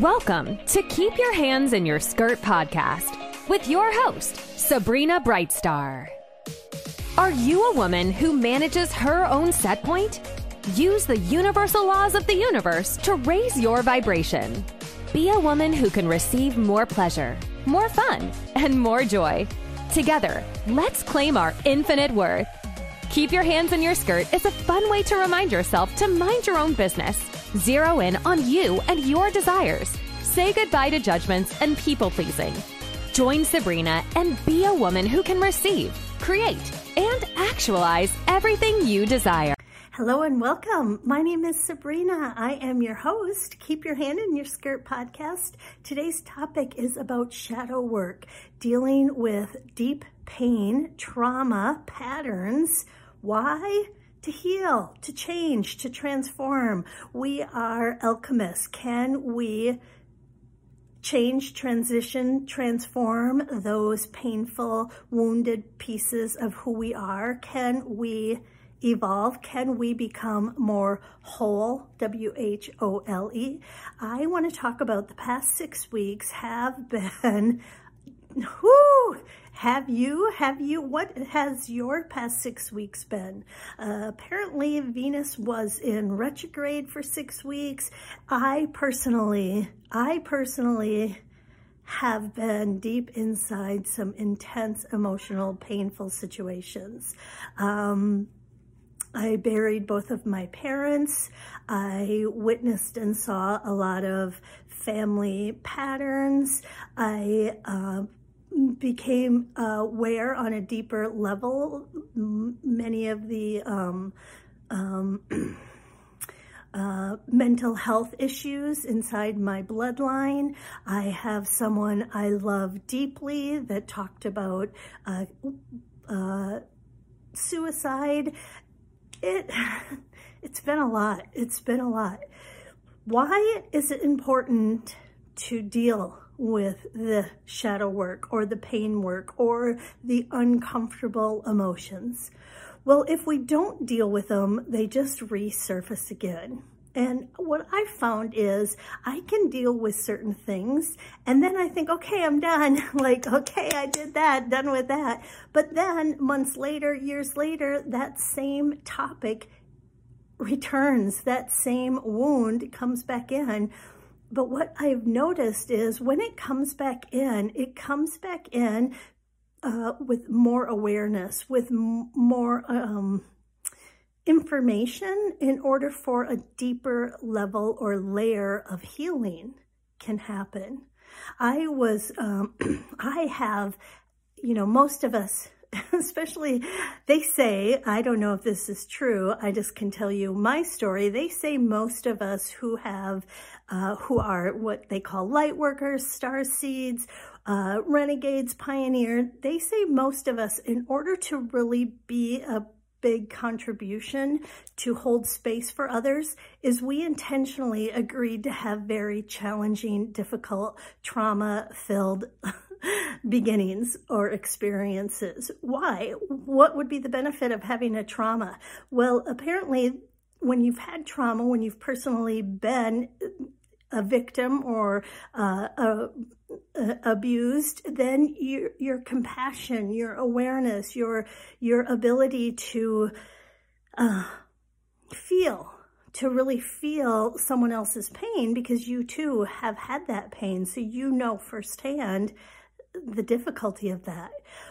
Welcome to Keep Your Hands in Your Skirt podcast with your host, Sabrina Brightstar. Are you a woman who manages her own set point? Use the universal laws of the universe to raise your vibration. Be a woman who can receive more pleasure, more fun, and more joy. Together, let's claim our infinite worth. Keep your hands in your skirt is a fun way to remind yourself to mind your own business Zero in on you and your desires. Say goodbye to judgments and people pleasing. Join Sabrina and be a woman who can receive, create, and actualize everything you desire. Hello and welcome. My name is Sabrina. I am your host, Keep Your Hand in Your Skirt podcast. Today's topic is about shadow work, dealing with deep pain, trauma, patterns. Why? To heal, to change, to transform. We are alchemists. Can we change, transition, transform those painful, wounded pieces of who we are? Can we evolve? Can we become more whole? W H O L E. I want to talk about the past six weeks have been, whoo, have you? Have you? What has your past six weeks been? Uh, apparently, Venus was in retrograde for six weeks. I personally, I personally have been deep inside some intense, emotional, painful situations. Um, I buried both of my parents. I witnessed and saw a lot of family patterns. I uh, became aware on a deeper level many of the um, um, uh, mental health issues inside my bloodline. I have someone I love deeply that talked about uh, uh, suicide. It, it's been a lot. It's been a lot. Why is it important to deal with the shadow work or the pain work or the uncomfortable emotions? Well, if we don't deal with them, they just resurface again. And what I found is I can deal with certain things and then I think, okay, I'm done. like, okay, I did that, done with that. But then months later, years later, that same topic returns, that same wound comes back in but what I've noticed is when it comes back in, it comes back in uh, with more awareness, with more um, information in order for a deeper level or layer of healing can happen. I was, um, I have, you know, most of us especially they say, I don't know if this is true, I just can tell you my story. They say most of us who have, uh, who are what they call light workers, star seeds, uh, renegades, pioneer, they say most of us, in order to really be a big contribution to hold space for others is we intentionally agreed to have very challenging, difficult, trauma-filled beginnings or experiences. Why? What would be the benefit of having a trauma? Well, apparently, when you've had trauma, when you've personally been a victim or uh, a, a, abused, then your your compassion, your awareness, your your ability to uh, feel to really feel someone else's pain because you too have had that pain. So you know firsthand the difficulty of that.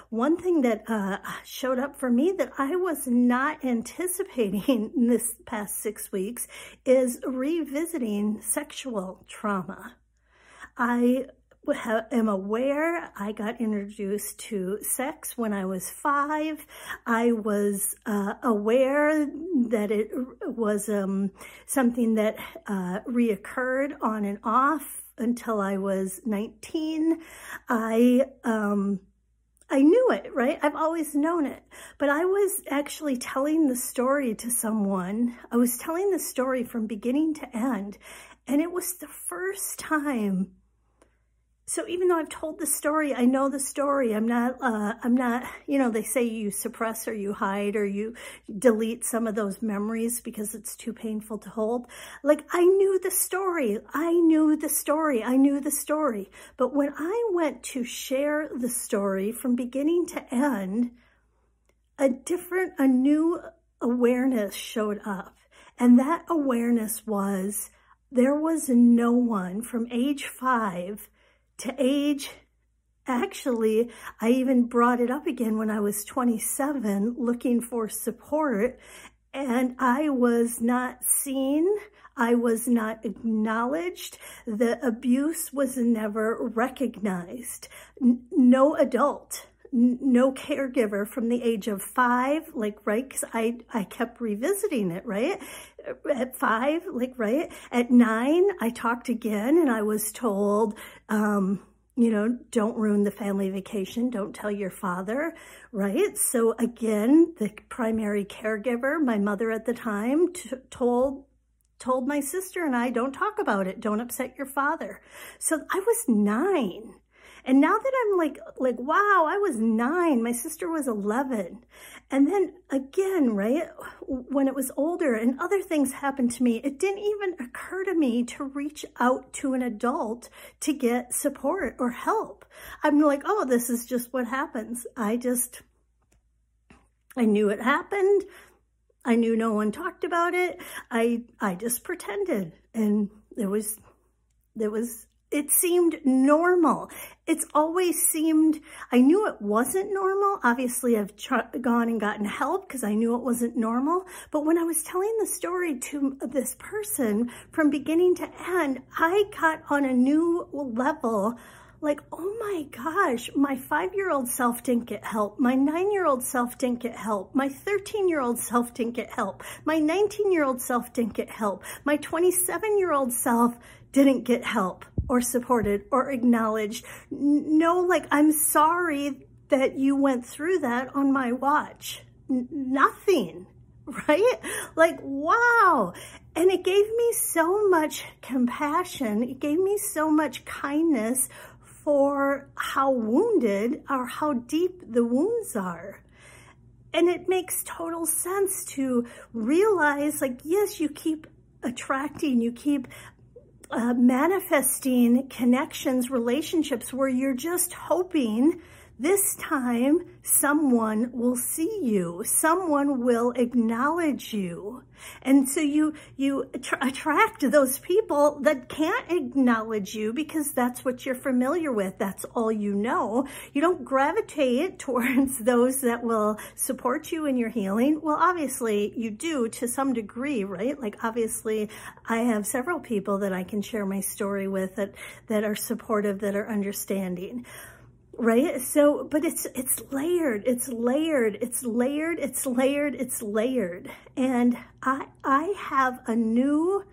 One thing that uh, showed up for me that I was not anticipating in this past six weeks is revisiting sexual trauma. I am aware I got introduced to sex when I was five. I was uh, aware that it was um, something that uh, reoccurred on and off until I was 19. I, um, I knew it, right? I've always known it. But I was actually telling the story to someone. I was telling the story from beginning to end. And it was the first time so even though I've told the story, I know the story. I'm not, uh, I'm not, you know, they say you suppress or you hide or you delete some of those memories because it's too painful to hold. Like I knew the story. I knew the story. I knew the story. But when I went to share the story from beginning to end, a different, a new awareness showed up. And that awareness was there was no one from age five to age Actually, I even brought it up again when I was 27 looking for support and I was not seen. I was not acknowledged. The abuse was never recognized. N no adult, no caregiver from the age of five, like, right? Because I, I kept revisiting it, right? At five, like, right? At nine, I talked again and I was told, um, you know, don't ruin the family vacation. Don't tell your father, right? So again, the primary caregiver, my mother at the time, told told my sister and I, don't talk about it. Don't upset your father. So I was nine. And now that I'm like, like, wow, I was nine, my sister was 11. And then again, right, when it was older and other things happened to me, it didn't even occur to me to reach out to an adult to get support or help. I'm like, oh, this is just what happens. I just, I knew it happened. I knew no one talked about it. I, I just pretended and it was, it was it seemed normal. It's always seemed, I knew it wasn't normal. Obviously, I've gone and gotten help because I knew it wasn't normal. But when I was telling the story to this person from beginning to end, I got on a new level like, oh my gosh, my five-year-old self didn't get help. My nine-year-old self didn't get help. My 13-year-old self didn't get help. My 19-year-old self didn't get help. My 27-year-old self didn't get help or supported or acknowledged. No, like, I'm sorry that you went through that on my watch. N nothing, right? Like, wow. And it gave me so much compassion. It gave me so much kindness for how wounded or how deep the wounds are. And it makes total sense to realize like, yes, you keep attracting, you keep uh, manifesting connections, relationships where you're just hoping this time, someone will see you. Someone will acknowledge you. And so you, you attract those people that can't acknowledge you because that's what you're familiar with. That's all you know. You don't gravitate towards those that will support you in your healing. Well, obviously you do to some degree, right? Like obviously I have several people that I can share my story with that, that are supportive, that are understanding right? So but it's it's layered it's layered it's layered it's layered it's layered. And i i have a new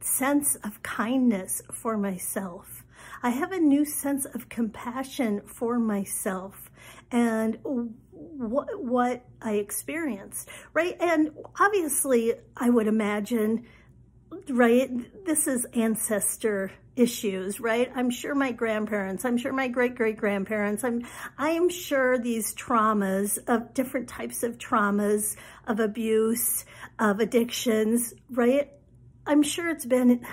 sense of kindness for myself. I have a new sense of compassion for myself and what what i experienced, right? And obviously i would imagine right this is ancestor issues, right? I'm sure my grandparents, I'm sure my great-great-grandparents, I'm, I'm sure these traumas of different types of traumas, of abuse, of addictions, right? I'm sure it's been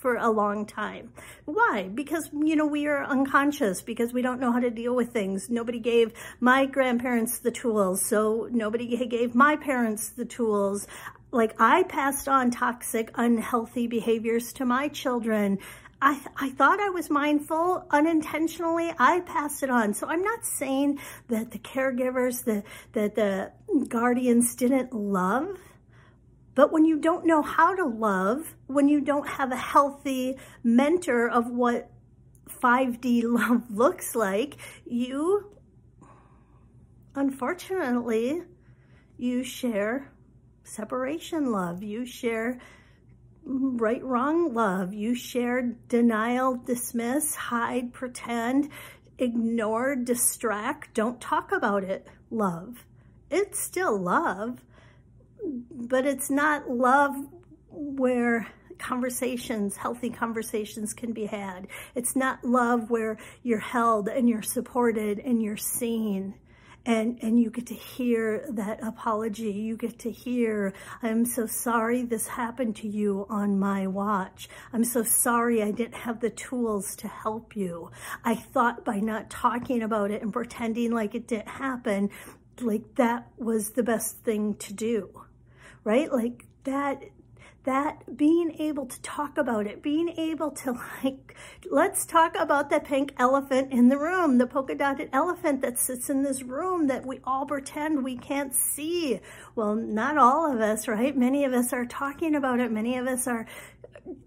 for a long time. Why? Because, you know, we are unconscious because we don't know how to deal with things. Nobody gave my grandparents the tools, so nobody gave my parents the tools like I passed on toxic, unhealthy behaviors to my children. I, th I thought I was mindful unintentionally. I passed it on. So I'm not saying that the caregivers, the, that the guardians didn't love, but when you don't know how to love, when you don't have a healthy mentor of what 5D love looks like, you, unfortunately, you share separation love. You share right, wrong love. You share denial, dismiss, hide, pretend, ignore, distract, don't talk about it love. It's still love, but it's not love where conversations, healthy conversations can be had. It's not love where you're held and you're supported and you're seen and and you get to hear that apology. You get to hear i'm so sorry this happened to you on my watch. I'm so sorry i didn't have the tools to help you. I thought by not talking about it and pretending like it didn't happen like that was the best thing to do right? Like that that being able to talk about it, being able to like, let's talk about the pink elephant in the room, the polka dotted elephant that sits in this room that we all pretend we can't see. Well, not all of us, right? Many of us are talking about it. Many of us are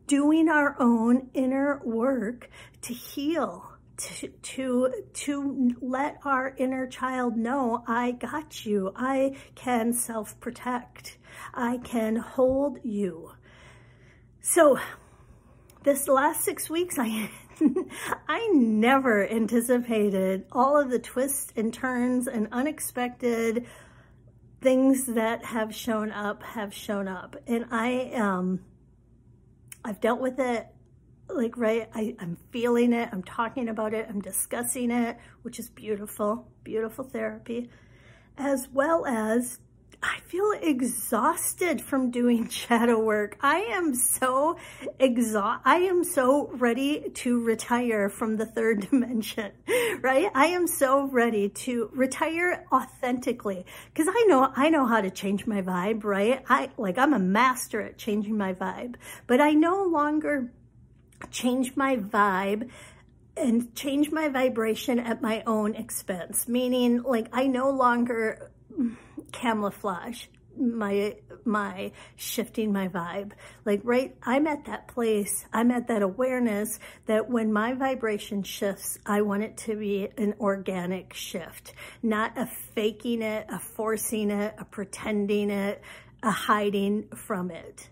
doing our own inner work to heal. To, to to let our inner child know I got you. I can self-protect. I can hold you. So this last six weeks, I I never anticipated all of the twists and turns and unexpected things that have shown up have shown up. And I um I've dealt with it like right I, I'm feeling it, I'm talking about it, I'm discussing it, which is beautiful, beautiful therapy, as well as I feel exhausted from doing shadow work. I am so exhausted. I am so ready to retire from the third dimension, right? I am so ready to retire authentically because I know, I know how to change my vibe, right? I like, I'm a master at changing my vibe, but I no longer change my vibe and change my vibration at my own expense, meaning like I no longer camouflage my my shifting my vibe. Like right i'm at that place i'm at that awareness that when my vibration shifts i want it to be an organic shift not a faking it a forcing it a pretending it a hiding from it.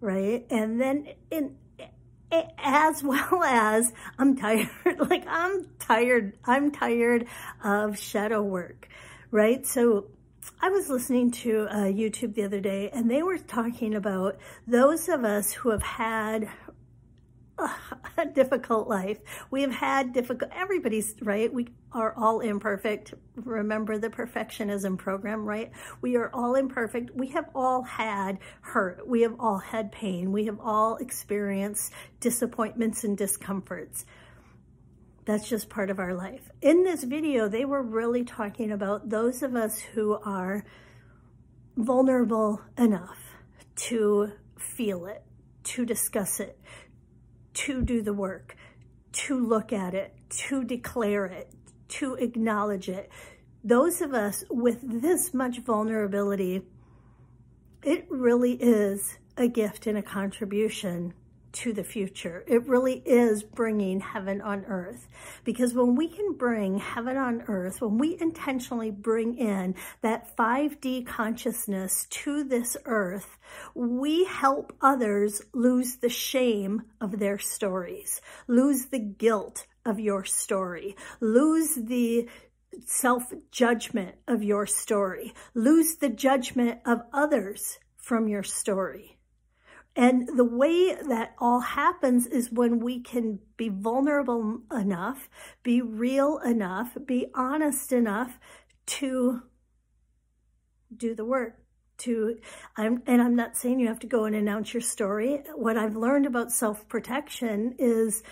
Right? And then in as well as I'm tired, like I'm tired, I'm tired of shadow work, right? So I was listening to uh, YouTube the other day and they were talking about those of us who have had a difficult life. We have had difficult, everybody's right. We are all imperfect. Remember the perfectionism program, right? We are all imperfect. We have all had hurt. We have all had pain. We have all experienced disappointments and discomforts. That's just part of our life. In this video, they were really talking about those of us who are vulnerable enough to feel it, to discuss it, to do the work, to look at it, to declare it, to acknowledge it. Those of us with this much vulnerability, it really is a gift and a contribution to the future. It really is bringing heaven on earth. Because when we can bring heaven on earth, when we intentionally bring in that 5D consciousness to this earth, we help others lose the shame of their stories, lose the guilt of your story, lose the self-judgment of your story, lose the judgment of others from your story. And the way that all happens is when we can be vulnerable enough, be real enough, be honest enough to do the work. To, I'm, and I'm not saying you have to go and announce your story. What I've learned about self-protection is,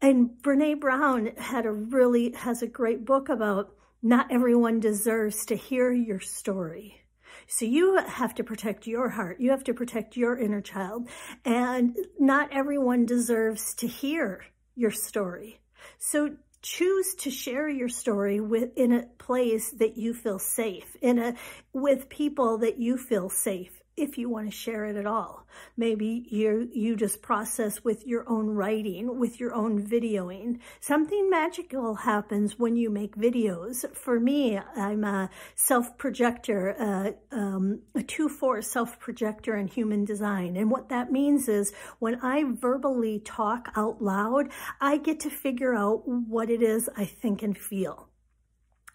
and Brene Brown had a really, has a great book about not everyone deserves to hear your story. So you have to protect your heart. You have to protect your inner child. And not everyone deserves to hear your story. So choose to share your story with in a place that you feel safe, in a with people that you feel safe if you want to share it at all. Maybe you you just process with your own writing, with your own videoing. Something magical happens when you make videos. For me, I'm a self-projector, uh, um, a 2-4 self-projector in human design. And what that means is when I verbally talk out loud, I get to figure out what it is I think and feel.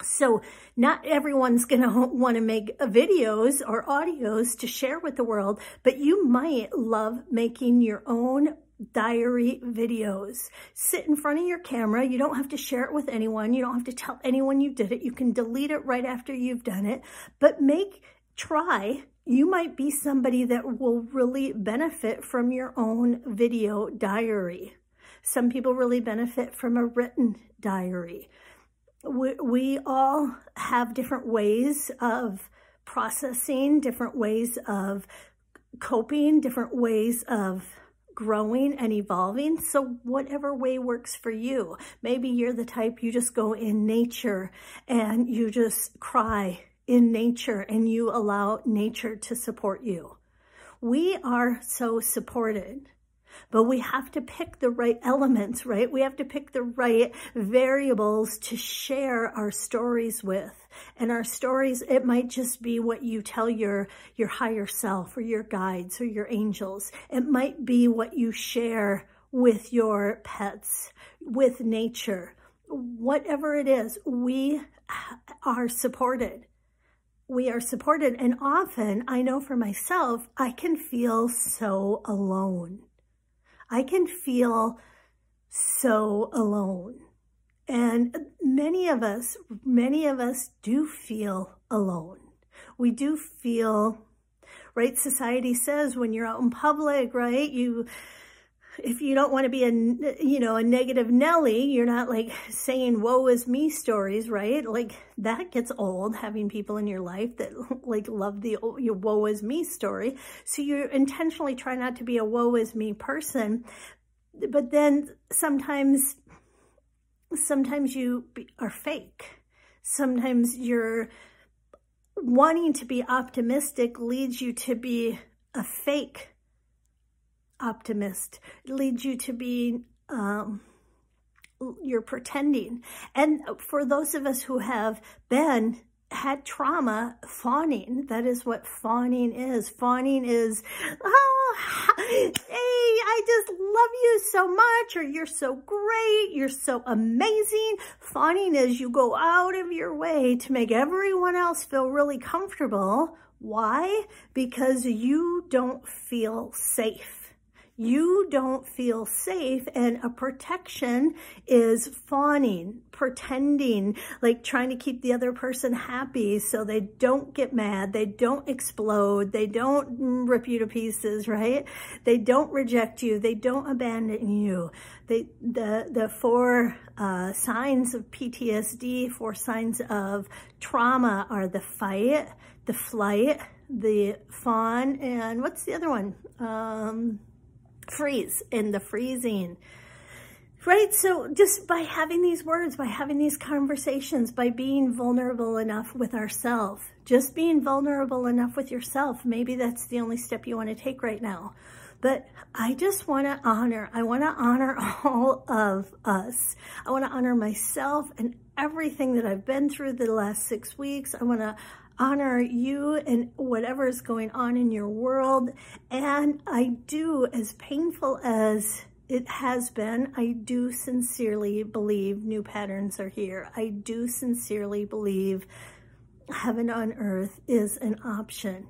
So not everyone's going to want to make videos or audios to share with the world, but you might love making your own diary videos. Sit in front of your camera. You don't have to share it with anyone. You don't have to tell anyone you did it. You can delete it right after you've done it, but make, try, you might be somebody that will really benefit from your own video diary. Some people really benefit from a written diary we, we all have different ways of processing, different ways of coping, different ways of growing and evolving. So whatever way works for you. Maybe you're the type you just go in nature and you just cry in nature and you allow nature to support you. We are so supported but we have to pick the right elements, right? We have to pick the right variables to share our stories with. And our stories, it might just be what you tell your, your higher self or your guides or your angels. It might be what you share with your pets, with nature. Whatever it is, we are supported we are supported. And often, I know for myself, I can feel so alone. I can feel so alone. And many of us, many of us do feel alone. We do feel, right? Society says when you're out in public, right? You, if you don't want to be a, you know, a negative Nelly, you're not like saying woe is me stories, right? Like that gets old having people in your life that like love the your woe is me story. So you intentionally try not to be a woe is me person. But then sometimes, sometimes you are fake. Sometimes you're wanting to be optimistic leads you to be a fake optimist. It leads you to be, um, you're pretending. And for those of us who have been had trauma, fawning. That is what fawning is. Fawning is, oh, hey, I just love you so much, or you're so great, you're so amazing. Fawning is you go out of your way to make everyone else feel really comfortable. Why? Because you don't feel safe you don't feel safe and a protection is fawning, pretending, like trying to keep the other person happy so they don't get mad, they don't explode, they don't rip you to pieces, right? They don't reject you, they don't abandon you. They, the, the four uh, signs of PTSD, four signs of trauma are the fight, the flight, the fawn, and what's the other one? Um, freeze in the freezing. Right? So just by having these words, by having these conversations, by being vulnerable enough with ourselves, just being vulnerable enough with yourself, maybe that's the only step you want to take right now. But I just want to honor, I want to honor all of us. I want to honor myself and everything that I've been through the last six weeks. I want to honor you and whatever is going on in your world. And I do, as painful as it has been, I do sincerely believe new patterns are here. I do sincerely believe heaven on earth is an option.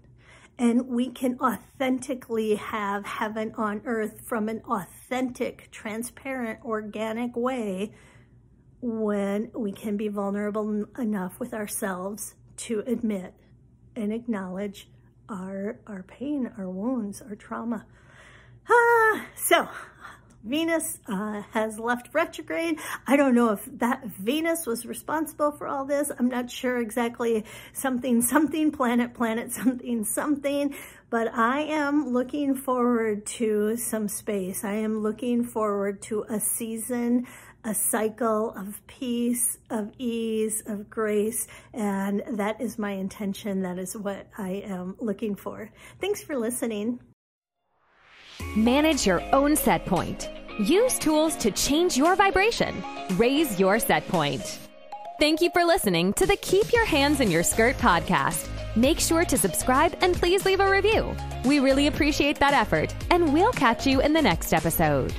And we can authentically have heaven on earth from an authentic, transparent, organic way when we can be vulnerable enough with ourselves to admit and acknowledge our, our pain, our wounds, our trauma. Ah, so Venus uh, has left retrograde. I don't know if that Venus was responsible for all this. I'm not sure exactly something, something, planet, planet, something, something. But I am looking forward to some space. I am looking forward to a season a cycle of peace, of ease, of grace, and that is my intention. That is what I am looking for. Thanks for listening. Manage your own set point. Use tools to change your vibration. Raise your set point. Thank you for listening to the Keep Your Hands in Your Skirt podcast. Make sure to subscribe and please leave a review. We really appreciate that effort, and we'll catch you in the next episode.